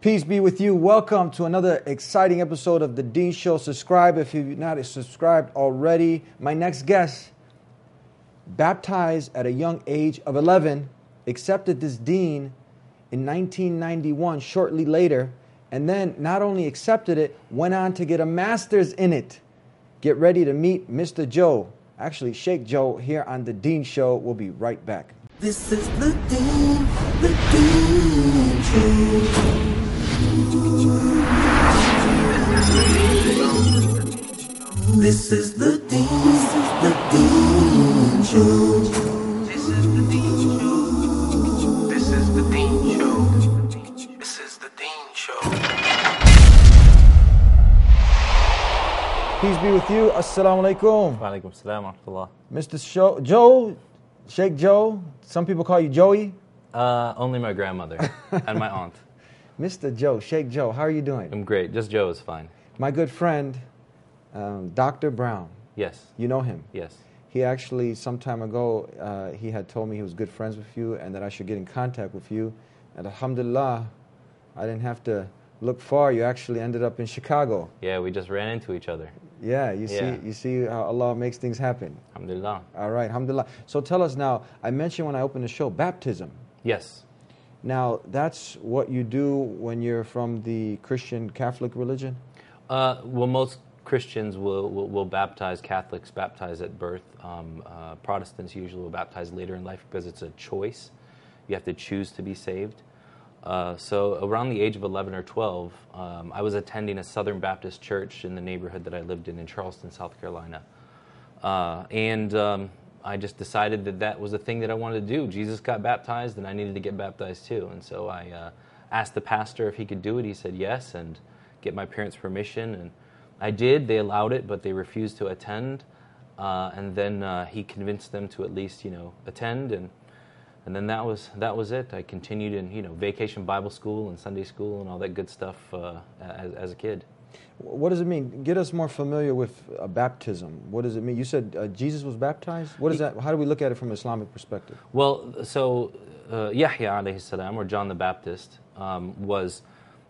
Peace be with you. Welcome to another exciting episode of The Deen Show. Subscribe if you've not subscribed already. My next guest, baptized at a young age of 11, accepted this deen in 1991, shortly later, and then not only accepted it, went on to get a master's in it. Get ready to meet Mr. Joe, actually, Shaykh Joe, here on The Deen Show. We'll be right back. This is the Deen, the Deen Show. This is the Deen, the Deen Show. This is the Deen Show. This is the Deen Show. This is the Deen Show. Peace be with you. Assalamu alaikum. Walaikum salam wa rahmatullah. Mr. Sho- Joe, Sheikh Joe. Some people call you Joey. Uh, only my grandmother and my aunt. Mr. Joe, Sheikh Joe, how are you doing? I'm great. Just Joe is fine. My good friend, um, Dr. Brown. Yes. You know him. Yes. He actually, some time ago, uh, he had told me he was good friends with you and that I should get in contact with you. And alhamdulillah, I didn't have to look far. You actually ended up in Chicago. Yeah, we just ran into each other. Yeah, you Yeah. see, you see how Allah makes things happen. Alhamdulillah. All right, alhamdulillah. So tell us now. I mentioned when I opened the show baptism. Yes. Now that's what you do when you're from the Christian Catholic religion. Uh, well, most Christians will, will, will baptize, Catholics baptize at birth. Um, uh, Protestants usually will baptize later in life because it's a choice. You have to choose to be saved. Uh, so, around the age of 11 or 12, um, I was attending a Southern Baptist church in the neighborhood that I lived in in Charleston, South Carolina. Uh, and um, I just decided that that was the thing that I wanted to do. Jesus got baptized, and I needed to get baptized too. And so I uh, asked the pastor if he could do it. He said yes, and get my parents' permission. And I did. They allowed it, but they refused to attend. Uh, and then uh, he convinced them to at least, you know, attend. And and then that was that was it. I continued in, you know, vacation Bible school and Sunday school and all that good stuff uh, as, as a kid. What does it mean? Get us more familiar with uh, baptism. What does it mean? You said uh, Jesus was baptized. What is that? How do we look at it from an Islamic perspective? Well, so uh, Yahya alayhi salam, or John the Baptist, um, was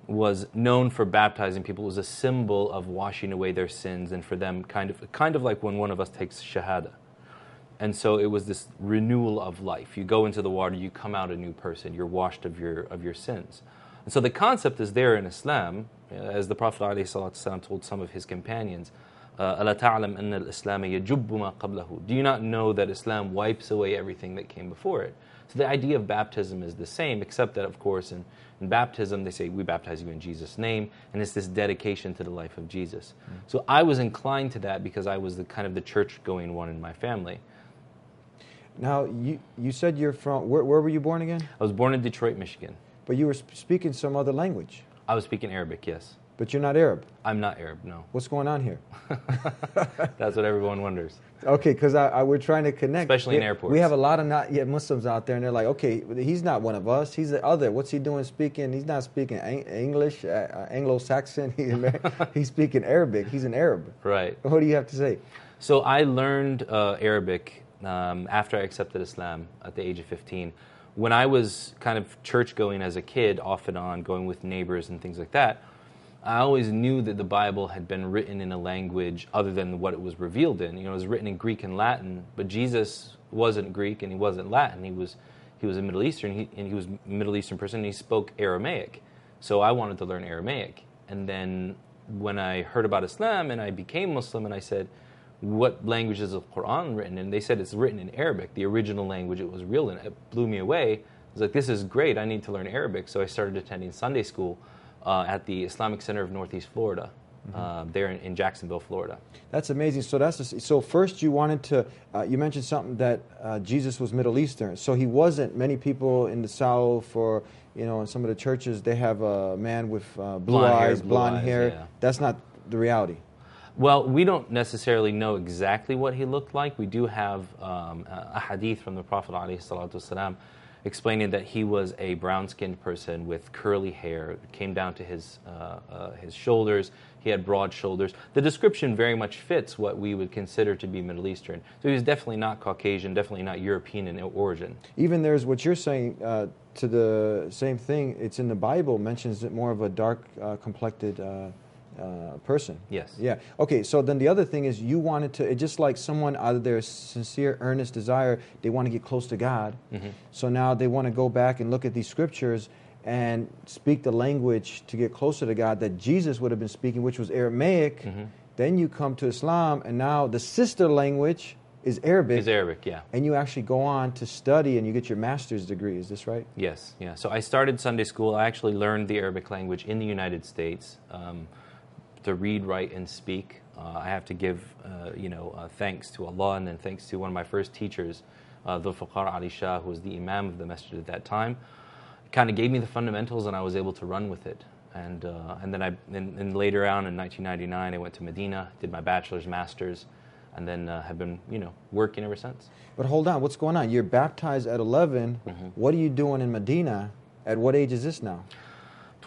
was known for baptizing people. It was a symbol of washing away their sins, and for them, kind of kind of like when one of us takes shahada. And so it was this renewal of life. You go into the water, you come out a new person. You're washed of your of your sins. And so the concept is there in Islam, uh, as the Prophet ﷺ told some of his companions. Uh, أَلَا تَعْلَمْ أَنَّ الْإِسْلَامَ يَجُبُّ مَا قَبْلَهُ Do you not know that Islam wipes away everything that came before it? So the idea of baptism is the same, except that, of course, in, in baptism, they say, We baptize you in Jesus' name, and it's this dedication to the life of Jesus. So I was inclined to that because I was the kind of the church going one in my family. Now, you, you said you're from, where, where were you born again? I was born in Detroit, Michigan. But you were sp- speaking some other language, I was speaking Arabic, yes. but you're not Arab. I'm not Arab, no. What's going on here? That's what everyone wonders. Okay, because I, I, we're trying to connect. Especially in airports. We have a lot of not yet Muslims out there, and they're like, okay, he's not one of us. He's the other. What's he doing speaking? He's not speaking English, uh, uh, Anglo-Saxon. He's, he's speaking Arabic. He's an Arab. Right. What do you have to say? So I learned uh, Arabic um, after I accepted Islam at the age of 15. When I was kind of church going as a kid, off and on, going with neighbors and things like that, I always knew that the Bible had been written in a language other than what it was revealed in. You know, it was written in Greek and Latin, but Jesus wasn't Greek and he wasn't Latin. He was he was a Middle Eastern, he, and he was a Middle Eastern person. And he spoke Aramaic, so I wanted to learn Aramaic. And then when I heard about Islam and I became Muslim, and I said, "What language is the Quran written in?" They said it's written in Arabic, the original language it was real in. It blew me away. I was like, "This is great! I need to learn Arabic." So I started attending Sunday school uh, at the Islamic Center of Northeast Florida, uh, there in, in Jacksonville, Florida. That's amazing. So that's a, so. First, you wanted to. Uh, you mentioned something that uh, Jesus was Middle Eastern. So he wasn't. Many people in the South, or you know, in some of the churches, they have a man with uh, blue Blonde hair, eyes, blue blonde eyes, hair. yeah. That's not the reality. Well, we don't necessarily know exactly what he looked like. We do have um, a hadith from the Prophet ﷺ explaining that he was a brown-skinned person with curly hair, came down to his uh, uh, his shoulders. He had broad shoulders. The description very much fits what we would consider to be Middle Eastern. So he was definitely not Caucasian, definitely not European in origin. Even there's what you're saying uh, to the same thing. It's in the Bible mentions it more of a dark uh, complected uh, person. Yes. Yeah. Okay. So then the other thing is you wanted to. It's just like someone out of their sincere, earnest desire, they want to get close to God. So now they want to go back and look at these scriptures and speak the language to get closer to God that Jesus would have been speaking, which was Aramaic. Then you come to Islam, and now the sister language is Arabic. Is Arabic, yeah. And you actually go on to study and you get your master's degree. Is this right? Yes, yeah. So I started Sunday school. I actually learned the Arabic language in the United States um, to read, write, and speak. Uh, I have to give, uh, you know, uh, thanks to Allah and then thanks to one of my first teachers, uh, Dhul Faqar Ali Shah, who was the Imam of the masjid at that time. Kind of gave me the fundamentals, and I was able to run with it. And uh, and then I and, and later on in 1999, I went to Medina, did my bachelor's, master's, and then uh, have been, you know, working ever since. But hold on, what's going on? You're baptized at 11. Mm-hmm. What are you doing in Medina? At what age is this now?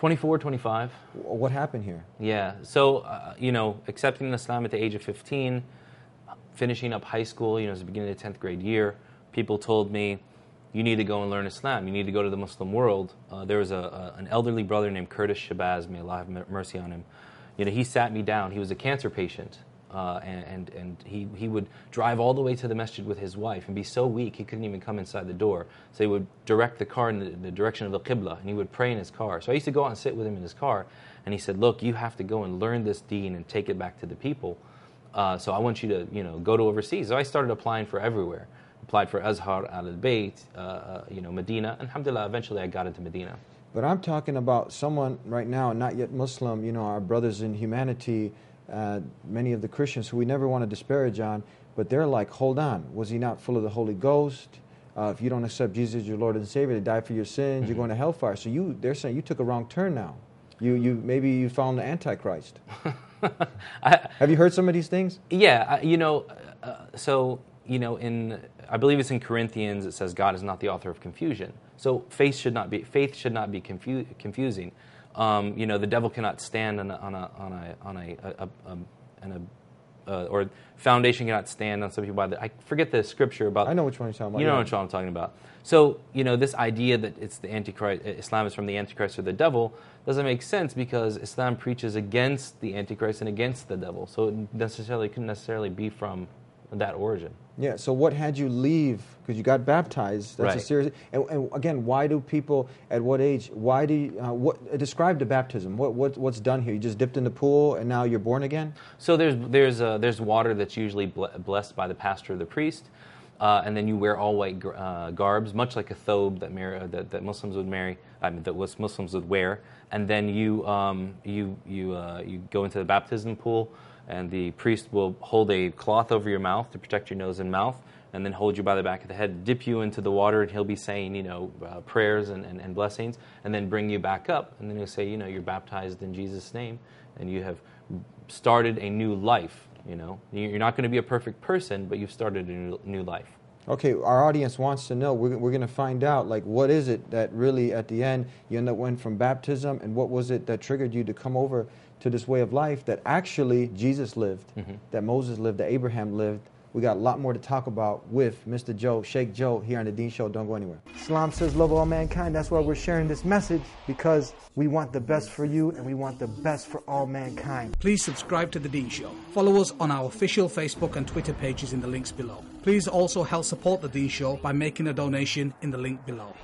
24, 25. What happened here? Yeah. So, uh, you know, accepting Islam at the age of 15, finishing up high school, you know, it was the beginning of the 10th grade year, people told me, you need to go and learn Islam. You need to go to the Muslim world. Uh, there was a, a, an elderly brother named Curtis Shabazz, may Allah have mercy on him. You know, he sat me down. He was a cancer patient. Uh, and and, and he, he would drive all the way to the masjid with his wife and be so weak he couldn't even come inside the door. So he would direct the car in the, the direction of the Qibla and he would pray in his car. So I used to go out and sit with him in his car and he said, Look, you have to go and learn this deen and take it back to the people. Uh, so I want you to, you know, go to overseas. So I started applying for everywhere. Applied for Azhar, Al Bayt, uh, uh, you know, Medina. And alhamdulillah, eventually I got into Medina. But I'm talking about someone right now, not yet Muslim, you know, our brothers in humanity, uh, many of the Christians who we never want to disparage on, but they're like, hold on, was he not full of the Holy Ghost? Uh, if you don't accept Jesus as your Lord and Savior to die for your sins, you're going to hellfire. So you, they're saying you took a wrong turn now. You, you maybe you found the Antichrist. I, Have you heard some of these things? Yeah, I- you know, uh, so you know, in I believe it's in Corinthians. It says God is not the author of confusion. So faith should not be faith should not be confu- confusing. Um, you know, the devil cannot stand on a on a on a on a, a, a, a, a uh, or foundation cannot stand on some people by the I forget the scripture about I know which one you're talking about. you know yeah. what I'm talking about. So, you know, this idea that it's the Antichrist, Islam is from the Antichrist or the devil doesn't make sense because Islam preaches against the Antichrist and against the devil. So it necessarily couldn't necessarily be from that origin. Yeah. So what had you leave? Because you got baptized. That's a serious. And, and again, why do people at what age? Why do you, uh, what uh, describe the baptism? What, what what's done here? You just dipped in the pool and now you're born again. So there's there's uh, there's water that's usually ble- blessed by the pastor or the priest, uh, and then you wear all white uh, garbs, much like a thobe that, mar- uh, that that Muslims would marry. I mean, that Muslims would wear, and then you um, you you uh, you go into the baptism pool, and the priest will hold a cloth over your mouth to protect your nose and mouth. And then hold you by the back of the head, dip you into the water, and he'll be saying, you know, uh, prayers and, and, and blessings, and then bring you back up. And then he'll say, you know, you're baptized in Jesus' name, and you have started a new life. You know, you're not going to be a perfect person, but you've started a new, life. Okay, our audience wants to know. We're, we're going to find out, like, what is it that really, at the end, you end up went from baptism, and what was it that triggered you to come over to this way of life that actually Jesus lived, mm-hmm. that Moses lived, that Abraham lived. We got a lot more to talk about with Mr. Joe, Sheikh Joe, here on the Deen Show. Don't go anywhere. Islam says love all mankind. That's why we're sharing this message because we want the best for you and we want the best for all mankind. Please subscribe to The Deen Show. Follow us on our official Facebook and Twitter pages in the links below. Please also help support The Deen Show by making a donation in the link below.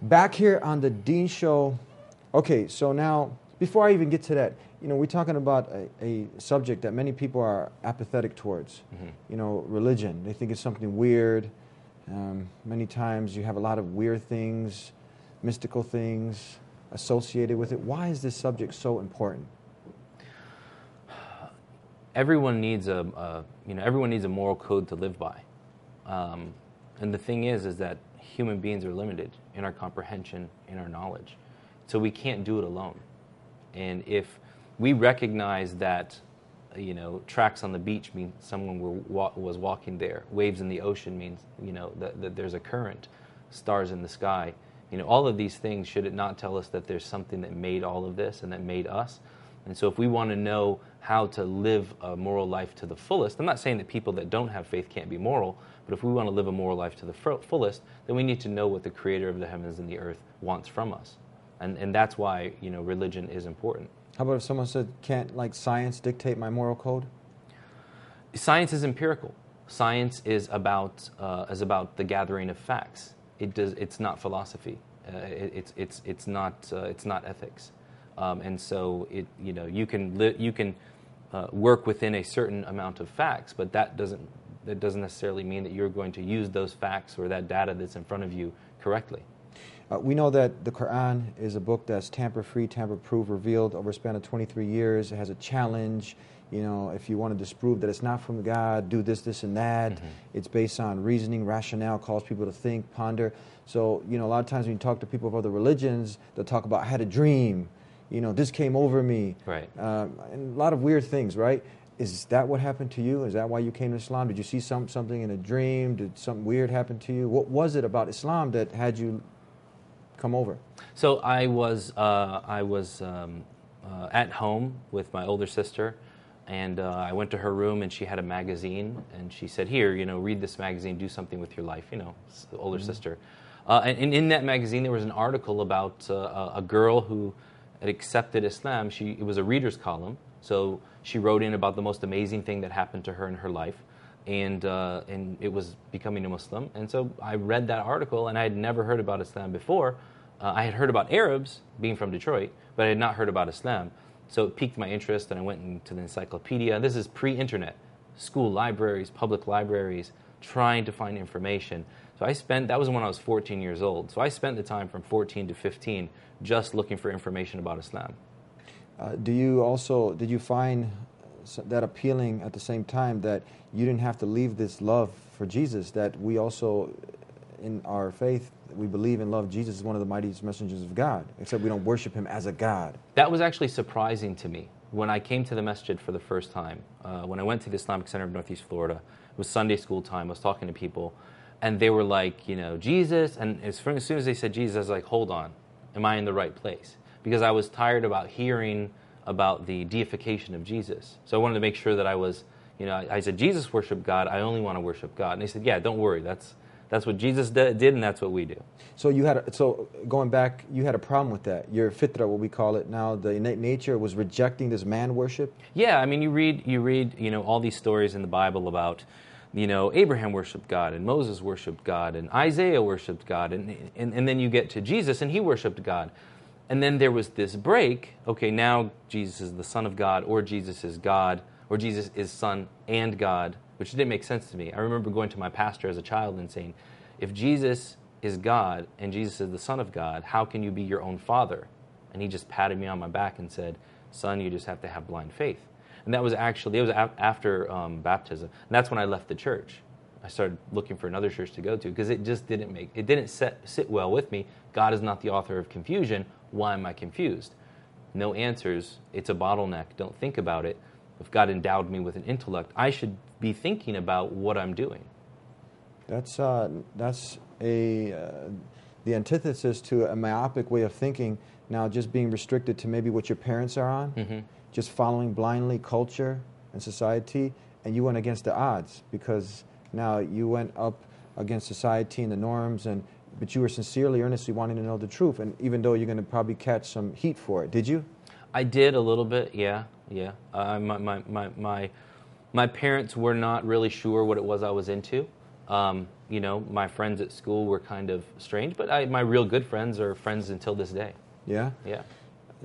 Back here on the Deen Show. Okay, so now, before I even get to that, you know, we're talking about a, a subject that many people are apathetic towards. You know, religion. They think it's something weird. Um, many times you have a lot of weird things, mystical things associated with it. Why is this subject so important? Everyone needs a, a you know everyone needs a moral code to live by, um, and the thing is is that human beings are limited in our comprehension, in our knowledge, so we can't do it alone. And if we recognize that you know, tracks on the beach mean someone were, was walking there. Waves in the ocean means, you know, that, that there's a current. Stars in the sky. You know, all of these things, should it not tell us that there's something that made all of this and that made us? And so, if we want to know how to live a moral life to the fullest, I'm not saying that people that don't have faith can't be moral, but if we want to live a moral life to the fullest, then we need to know what the creator of the heavens and the earth wants from us. And, and that's why, you know, religion is important. How about if someone said, can't like science dictate my moral code? Science is empirical. Science is about, uh, is about the gathering of facts. It does, it's not philosophy. Uh, it, it's, it's, it's, not, uh, it's not ethics. Um, and so it, you, know, you can, li- you can uh, work within a certain amount of facts, but that doesn't, that doesn't necessarily mean that you're going to use those facts or that data that's in front of you correctly. Uh, we know that the Quran is a book that's tamper free, tamper proof, revealed over a span of 23 years. It has a challenge. You know, if you want to disprove that it's not from God, do this, this, and that. Mm-hmm. It's based on reasoning, rationale, calls people to think, ponder. So, you know, a lot of times when you talk to people of other religions, they'll talk about, I had a dream. You know, this came over me. Right. Um, and a lot of weird things, right? Is that what happened to you? Is that why you came to Islam? Did you see some, something in a dream? Did something weird happen to you? What was it about Islam that had you come over? So I was uh, I was um, uh, at home with my older sister, and uh, I went to her room and she had a magazine and she said, "Here, you know, read this magazine, do something with your life." You know, older sister. Uh, and, and in that magazine, there was an article about uh, a- a girl who had accepted Islam. She it was a reader's column, so she wrote in about the most amazing thing that happened to her in her life. And, uh, and it was becoming a Muslim. And so I read that article, and I had never heard about Islam before. Uh, I had heard about Arabs, being from Detroit, but I had not heard about Islam. So it piqued my interest, and I went into the encyclopedia. This is pre internet, school libraries, public libraries, trying to find information. So I spent, that was when I was 14 years old. So I spent the time from 14 to 15 just looking for information about Islam. Uh, do you also did you find that appealing at the same time that you didn't have to leave this love for Jesus? That we also, in our faith, we believe and love Jesus as one of the mightiest messengers of God. Except we don't worship him as a God. That was actually surprising to me when I came to the masjid for the first time. Uh, when I went to the Islamic Center of Northeast Florida, it was Sunday school time. I was talking to people, and they were like, you know, Jesus. And as, soon as they said Jesus, I was like, hold on, am I in the right place? Because I was tired about hearing about the deification of Jesus. So I wanted to make sure that I was, you know, I, I said, Jesus worshiped God. I only want to worship God. And they said, yeah, don't worry. That's that's what Jesus did, and that's what we do. So you had a, so going back, you had a problem with that. Your fitra, what we call it now, the innate nature was rejecting this man worship. Yeah, I mean, you read, you read, you know, all these stories in the Bible about, you know, Abraham worshipped God and Moses worshipped God and Isaiah worshipped God, and and, and then you get to Jesus and he worshipped God, and then there was this break. Okay, now Jesus is the Son of God, or Jesus is God, or Jesus is Son and God, which didn't make sense to me. I remember going to my pastor as a child and saying, if Jesus is God and Jesus is the Son of God, how can you be your own father? And he just patted me on my back and said, Son, you just have to have blind faith. And that was actually, it was af- after um, baptism. And that's when I left the church. I started looking for another church to go to because it just didn't make, it didn't set, sit well with me. God is not the author of confusion. Why am I confused? No answers. It's a bottleneck. Don't think about it. If God endowed me with an intellect, I should be thinking about what I'm doing. That's uh, that's a uh, the antithesis to a myopic way of thinking. Now, just being restricted to maybe what your parents are on, just following blindly culture and society, and you went against the odds because now you went up against society and the norms, and but you were sincerely, earnestly wanting to know the truth, and even though you're going to probably catch some heat for it, did you? I did a little bit, yeah, yeah. Uh, my, my, my, my, my parents were not really sure what it was I was into. Um, you know, my friends at school were kind of strange, but I, my real good friends are friends until this day. Yeah. Yeah.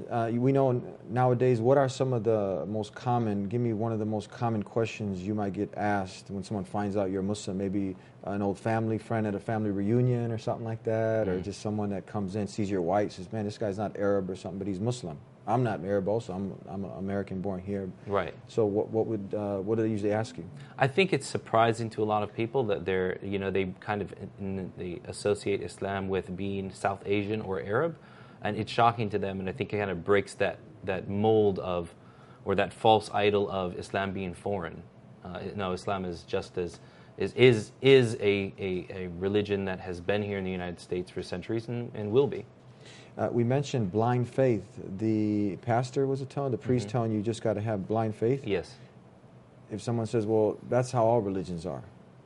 Uh, we know nowadays what are some of the most common give me one of the most common questions you might get asked when someone finds out you're muslim maybe an old family friend at a family reunion or something like that or just someone that comes in sees you're white says man this guy's not arab or something but he's muslim i'm not arab also i'm, I'm american born here Right. so what, what would uh, what do they usually ask you I think it's surprising to a lot of people that they're, you know, they kind of in, they associate Islam with being South Asian or Arab, and it's shocking to them. And I think it kind of breaks that that mold of or that false idol of Islam being foreign. Uh, no, Islam is just as is is is a, a, a religion that has been here in the United States for centuries and, and will be. Uh, we mentioned blind faith. The pastor was a telling, the priest telling you just got to have blind faith. Yes. If someone says, "Well, that's how all religions are,"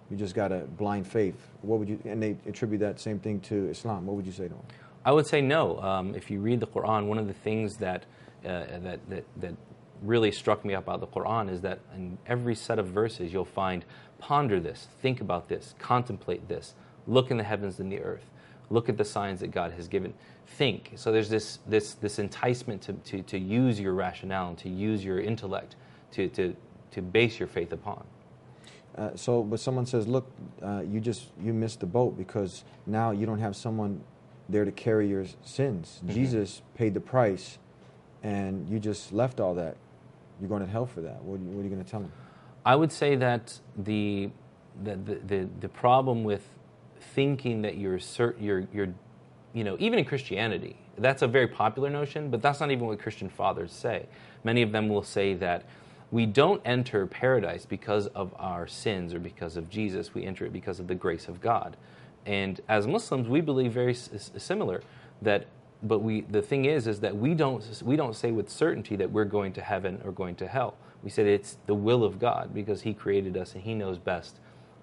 you just got a blind faith. What would you? And they attribute that same thing to Islam. What would you say to them? I would say no. Um, if you read the Quran, one of the things that, uh, that, that, that really struck me about the Quran is that in every set of verses you'll find ponder this, think about this, contemplate this, look in the heavens and the earth, look at the signs that God has given, think. So there's this, this, this enticement to, to, to use your rationale and to use your intellect to, to, to base your faith upon. Uh, so, but someone says, "Look, uh, you just you missed the boat because now you don't have someone there to carry your sins. Jesus paid the price, and you just left all that. You're going to hell for that. What, are you- what are you going to tell them? I would say that the the, the, the, the problem with thinking that you're cert, you're you're you know even in Christianity that's a very popular notion, but that's not even what Christian fathers say. Many of them will say that we don't enter paradise because of our sins or because of Jesus. We enter it because of the grace of God. And as Muslims, we believe very s- similar that. But we, the thing is, is that we don't, we don't say with certainty that we're going to heaven or going to hell. We said it's the will of God because He created us and He knows best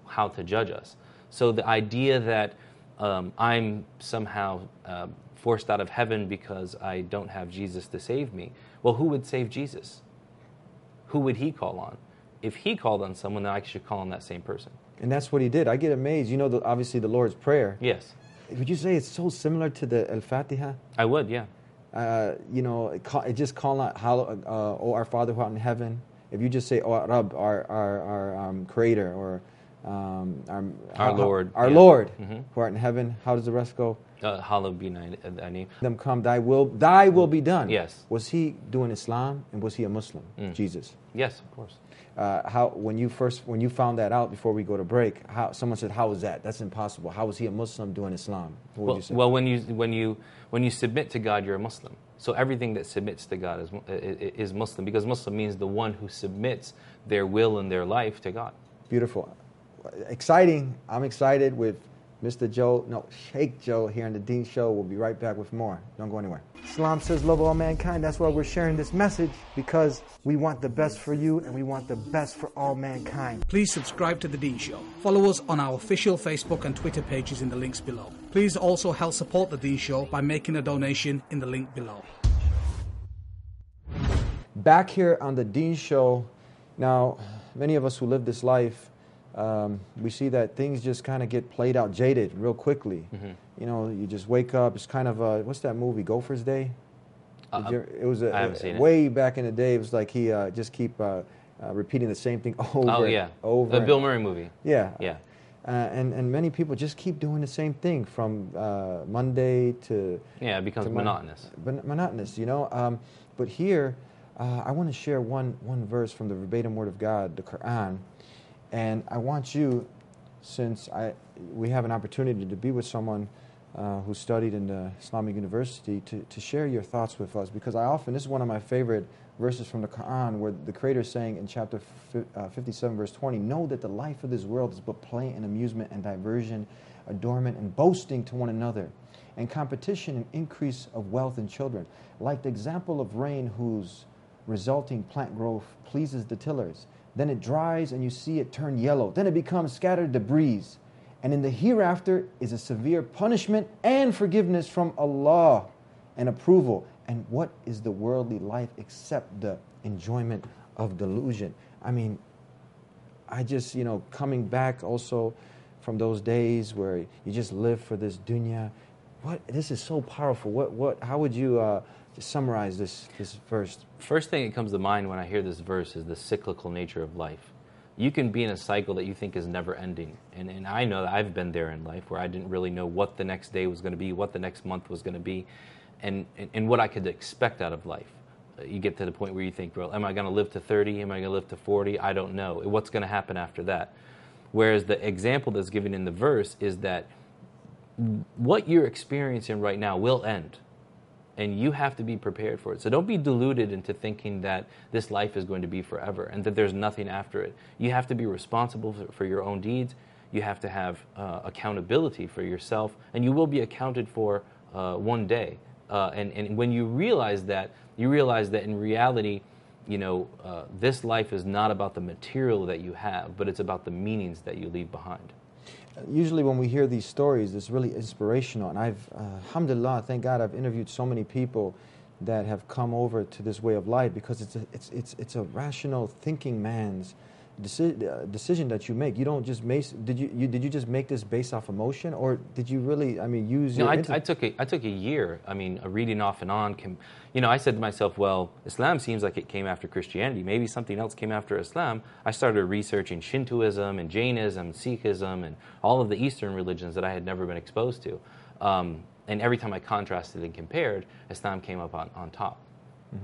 how to judge us. So the idea that um, I'm somehow uh, forced out of heaven because I don't have Jesus to save me, well, who would save Jesus? Who would He call on? If He called on someone, then I should call on that same person. And that's what he did. I get amazed. You know, the, obviously the Lord's prayer. Yes, Would you say it's so similar to the Al Fatiha? I would. Yeah. uh, you know, it, ca- it just call out, hallow, uh, oh, our Father who art in heaven. If you just say, oh, Rab, our, our, our um, Creator, or um, our, Our Lord, our yeah. Lord Mhm. who art in heaven, how does the rest go? Uh, hallowed be thy thy name. Them come, thy will, thy will be done. Yes. Was he doing Islam, and was he a Muslim? Mm. Jesus. Yes, of course. Uh, how when you first when you found that out before we go to break, how someone said, "How was that? That's impossible. How was he a Muslim doing Islam?" Well, you say? well, when you when you when you submit to God, you're a Muslim. So everything that submits to God is is Muslim because Muslim means the one who submits their will and their life to God. Beautiful. Exciting. I'm excited with Mr. Joe, no, Shaykh Joe here on the Deen Show. We'll be right back with more. Don't go anywhere. Islam says love all mankind. That's why we're sharing this message because we want the best for you and we want the best for all mankind. Please subscribe to The Deen Show. Follow us on our official Facebook and Twitter pages in the links below. Please also help support The Deen Show by making a donation in the link below. Back here on the Deen Show. Now, many of us who live this life, um, we see that things just kind of get played out, jaded real quickly. Mm-hmm. You know, you just wake up. It's kind of a, what's that movie, Gopher's Day? Uh, you- it was a, I haven't seen it. way back in the day. It was like he uh, just keep uh, uh, repeating the same thing over. Oh and yeah, over. the Bill Murray movie. Yeah. Yeah. Uh, and, and many people just keep doing the same thing from uh, Monday to. Yeah, it becomes monotonous. Mon- monotonous, you know. Um, but here, uh, I want to share one, one verse from the verbatim Word of God, the Quran. And I want you, since I, we have an opportunity to be with someone uh, who studied in the Islamic University, to, to share your thoughts with us. Because I often, this is one of my favorite verses from the Quran, where the Creator is saying in chapter uh, 57, verse 20, Know that the life of this world is but play and amusement and diversion, adornment and boasting to one another, and competition and increase of wealth and children. Like the example of rain whose resulting plant growth pleases the tillers. Then it dries and you see it turn yellow. Then it becomes scattered debris. And in the hereafter is a severe punishment and forgiveness from Allah and approval. And what is the worldly life except the enjoyment of delusion? I mean, I just, you know, coming back also from those days where you just live for this dunya. What this is so powerful. What what how would you uh, just summarize this this verse? First thing that comes to mind when I hear this verse is the cyclical nature of life. You can be in a cycle that you think is never ending. And, and I know that I've been there in life where I didn't really know what the next day was going to be, what the next month was going to be, and, and, and what I could expect out of life. Uh, You get to the point where you think, well, am I going to live to 30? Am I going to live to 40? I don't know. What's going to happen after that? Whereas the example that's given in the verse is that what you're experiencing right now will end and you have to be prepared for it. So don't be deluded into thinking that this life is going to be forever and that there's nothing after it. You have to be responsible for, your own deeds. You have to have uh, accountability for yourself, and you will be accounted for uh, one day. Uh, and, and when you realize that, you realize that in reality, you know, uh, this life is not about the material that you have, but it's about the meanings that you leave behind. Usually when we hear these stories, it's really inspirational. And I've, uh, alhamdulillah, thank God, I've interviewed so many people that have come over to this way of life because it's a, it's, it's, it's a rational thinking man's deci- uh, decision that you make. You don't just make, did you, you, did you just make this based off emotion or did you really, I mean, use No, your I, inte- I took a, I took a year. I mean, reading off and on. Can, you know, I said to myself, well, Islam seems like it came after Christianity. Maybe something else came after Islam. I started researching Shintoism and Jainism, Sikhism, and all of the Eastern religions that I had never been exposed to. Um, and every time I contrasted and compared, Islam came up on, on top.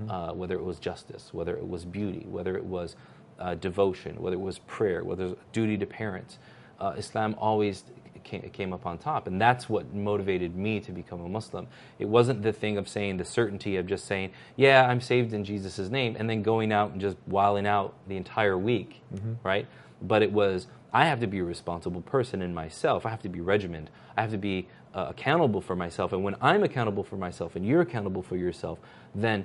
Uh, whether it was justice, whether it was beauty, whether it was uh, devotion, whether it was prayer, whether it was duty to parents, uh, Islam always came, came up on top. And that's what motivated me to become a Muslim. It wasn't the thing of saying the certainty of just saying, yeah, I'm saved in Jesus' name, and then going out and just wilding out the entire week, right? But it was, I have to be a responsible person in myself. I have to be regimented. I have to be uh, accountable for myself. And when I'm accountable for myself and you're accountable for yourself, then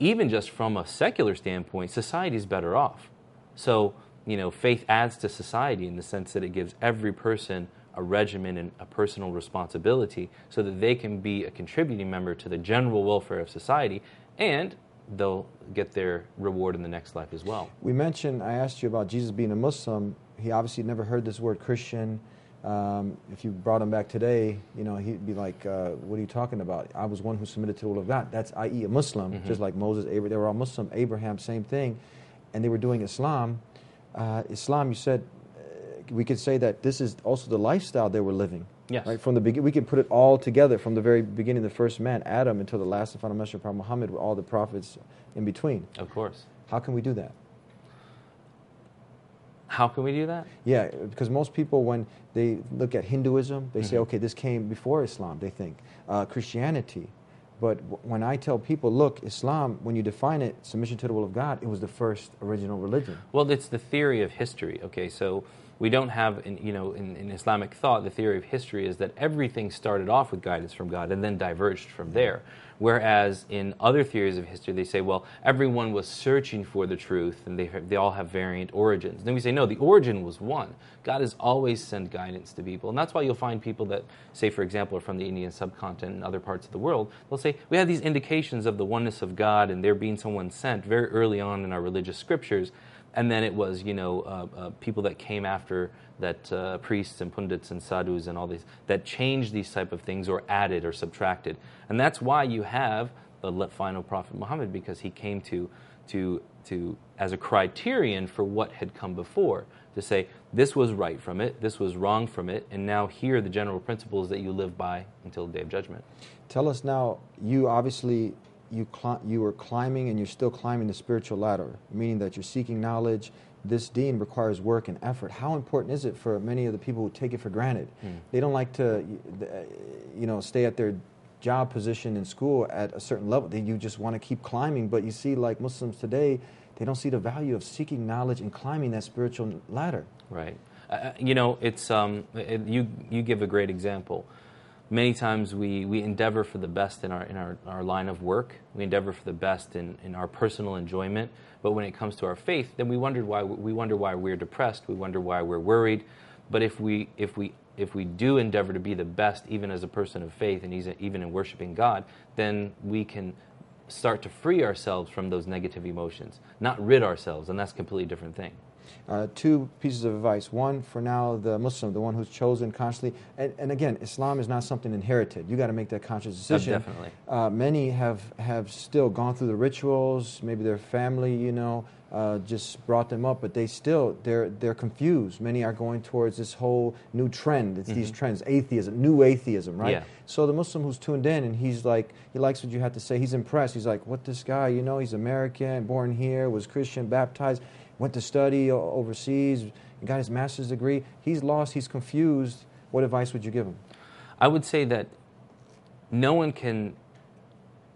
even just from a secular standpoint, society is better off. So, you know, faith adds to society in the sense that it gives every person a regimen and a personal responsibility so that they can be a contributing member to the general welfare of society and they'll get their reward in the next life as well. We mentioned, I asked you about Jesus being a Muslim. He obviously never heard this word Christian. Um, if you brought him back today, you know, he'd be like, uh, what are you talking about? I was one who submitted to the will of God. That's, i.e., a Muslim, just like Moses, Abraham, they were all Muslim, Abraham, same thing. And they were doing Islam. Uh, Islam, you said, uh, we could say that this is also the lifestyle they were living. Yes. Right? From the begin, we can put it all together from the very beginning, the first man, Adam, until the last and final messenger, Prophet Muhammad, with all the prophets in between. Of course. How can we do that? How can we do that? Yeah, because most people, when they look at Hinduism, they Mm-hmm. say, okay, this came before Islam, they think. Uh, Christianity. But when I tell people, look, Islam, when you define it, submission to the will of God, it was the first original religion. Well, it's the theory of history. Okay, so we don't have, in, you know, in, in Islamic thought, the theory of history is that everything started off with guidance from God and then diverged from there. Whereas in other theories of history, they say, well, everyone was searching for the truth and they, they all have variant origins. Then we say, no, the origin was one. God has always sent guidance to people. And that's why you'll find people that, say, for example, are from the Indian subcontinent and other parts of the world, they'll say, we have these indications of the oneness of God and there being someone sent very early on in our religious scriptures and then it was you know uh, uh, people that came after that uh, priests and pundits and sadhus and all these that changed these type of things or added or subtracted. And that's why you have the final prophet muhammad because he came to to to as a criterion for what had come before to say this was right from it. This was wrong from it. And now here are the general principles that you live by until the day of judgment. Tell us now, you obviously, you, cli- you were climbing and you're still climbing the spiritual ladder, meaning that you're seeking knowledge. This deen requires work and effort. How important is it for many of the people who take it for granted? They don't like to, uh, you know, stay at their job position in school at a certain level. Then you just want to keep climbing. But you see, like Muslims today, they don't see the value of seeking knowledge and climbing that spiritual ladder. Right. Uh, you know, it's um, it, you. You give a great example. Many times we, we endeavor for the best in our in our, our line of work. We endeavor for the best in, in our personal enjoyment. But when it comes to our faith, then we wonder why we wonder why we're depressed. We wonder why we're worried. But if we if we if we do endeavor to be the best, even as a person of faith, and even even in worshiping God, then we can start to free ourselves from those negative emotions, not rid ourselves, and that's a completely different thing. Uh, two pieces of advice. One, for now, the Muslim, the one who's chosen consciously. And, and again, Islam is not something inherited. You got to make that conscious decision. definitely. Uh, many have, have still gone through the rituals. Maybe their family, you know, uh, just brought them up, but they still they're they're confused. Many are going towards this whole new trend. It's these trends, atheism, new atheism, right? Yeah. So the Muslim who's tuned in and he's like, he likes what you have to say. He's impressed. He's like, what this guy, you know, he's American, born here, was Christian, baptized, went to study overseas, got his master's degree. He's lost. He's confused. What advice would you give him? I would say that no one can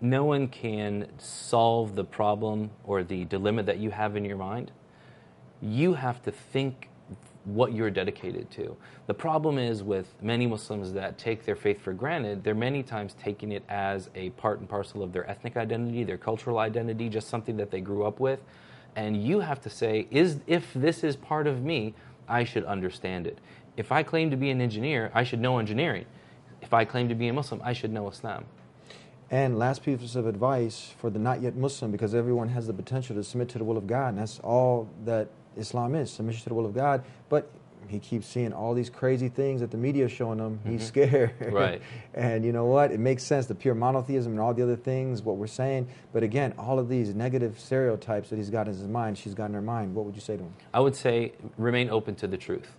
no one can solve the problem or the dilemma that you have in your mind. You have to think what you're dedicated to. The problem is with many Muslims that take their faith for granted, they're many times taking it as a part and parcel of their ethnic identity, their cultural identity, just something that they grew up with. And you have to say, is if this is part of me, I should understand it. If I claim to be an engineer, I should know engineering. If I claim to be a Muslim, I should know Islam. And last piece of advice for the not yet Muslim, because everyone has the potential to submit to the will of God, and that's all that Islam is submission to the will of God. But he keeps seeing all these crazy things that the media is showing him. He's scared. Right. and you know what? It makes sense, the pure monotheism and all the other things, what we're saying. But again, all of these negative stereotypes that he's got in his mind, she's got in her mind. What would you say to him? I would say remain open to the truth.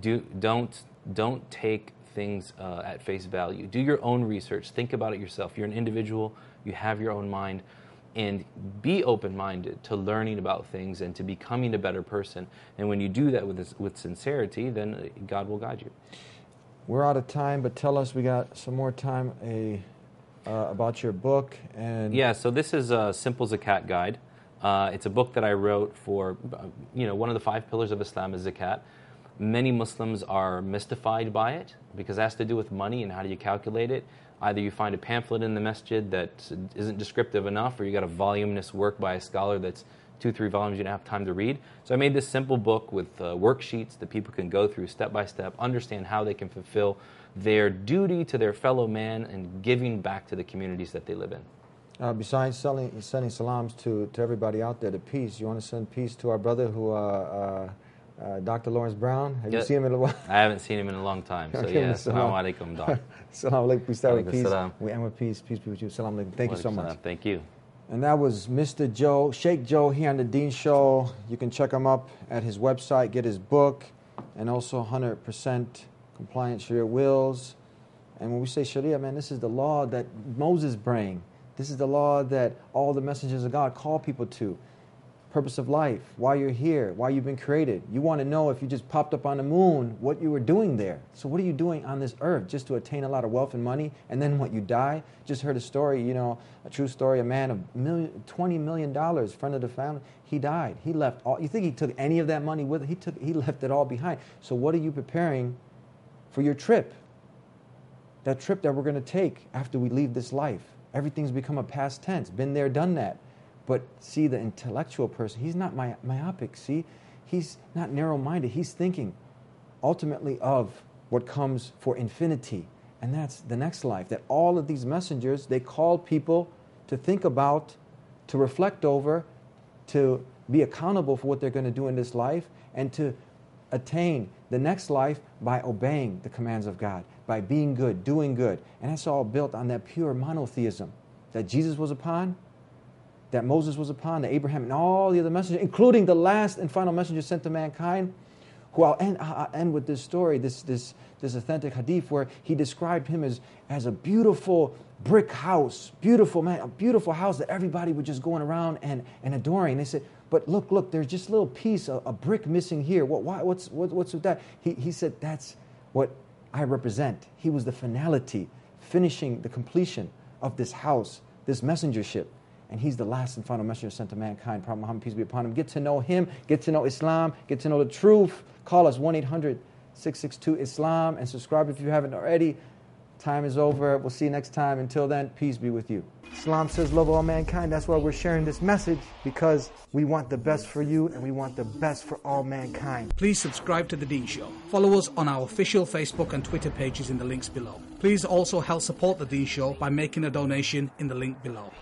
Do don't don't take things uh, at face value. Do your own research. Think about it yourself. You're an individual. You have your own mind, and be open-minded to learning about things and to becoming a better person. And when you do that with with sincerity, then uh, God will guide you. We're out of time, but tell us we got some more time a, uh, about your book and Yeah, so this is a Simple Zakat Guide. Uh, it's a book that I wrote for, uh, you know, one of the five pillars of Islam is zakat. Many Muslims are mystified by it because it has to do with money and how do you calculate it. Either you find a pamphlet in the masjid that isn't descriptive enough, or you got a voluminous work by a scholar that's two, three volumes you don't have time to read. So I made this simple book with uh, worksheets that people can go through step by step, understand how they can fulfill their duty to their fellow man and giving back to the communities that they live in. Uh, besides selling, sending salams to, to everybody out there to peace, you want to send peace to our brother who, uh, uh, Dr. Laurence Brown. Have you seen him in a while? I haven't seen him in a long time, so Okay, yeah, Mr. alaikum, doc. Salam alaikum. We start with peace. salam. We end with peace. Peace be with you. Salam alaikum. Thank you so much. Thank you. And that was Mr. Joe, Sheikh Joe here on the Deen Show. You can check him up at his website, get his book, and also 100% compliant Sharia wills. And when we say Sharia, man, this is the law that Moses bring. This is the law that all the messengers of God call people to. Purpose of life, why you're here, why you've been created. You want to know if you just popped up on the moon, what you were doing there. So, what are you doing on this earth just to attain a lot of wealth and money? And then what, you die? Just heard a story, you know, a true story. A man of million, $20 million, friend of the family, he died. He left all. You think he took any of that money with him? He, took, he left it all behind. So, what are you preparing for your trip? That trip that we're going to take after we leave this life. Everything's become a past tense. Been there, done that. But see, the intellectual person, he's not my, myopic. See, he's not narrow minded. He's thinking ultimately of what comes for infinity. And that's the next life. That all of these messengers, they call people to think about, to reflect over, to be accountable for what they're going to do in this life, and to attain the next life by obeying the commands of God, by being good, doing good. And that's all built on that pure monotheism that Jesus was upon, that Moses was upon, that Abraham and all the other messengers, including the last and final messenger sent to mankind, who I'll end, I'll end with this story, this, this, this authentic hadith where he described him as, as a beautiful brick house, beautiful man, a beautiful house that everybody was just going around and, and adoring. They said, but look, look, there's just a little piece, a, a brick missing here. What, why, what's, what, what's with that? He, he said, that's what I represent. He was the finality, finishing the completion of this house, this messengership. And he's the last and final messenger sent to mankind. Prophet Muhammad, peace be upon him. Get to know him, get to know Islam, get to know the truth. Call us 1 800 662 Islam and subscribe if you haven't already. Time is over. We'll see you next time. Until then, peace be with you. Islam says love all mankind. That's why we're sharing this message because we want the best for you and we want the best for all mankind. Please subscribe to The Deen Show. Follow us on our official Facebook and Twitter pages in the links below. Please also help support The Deen Show by making a donation in the link below.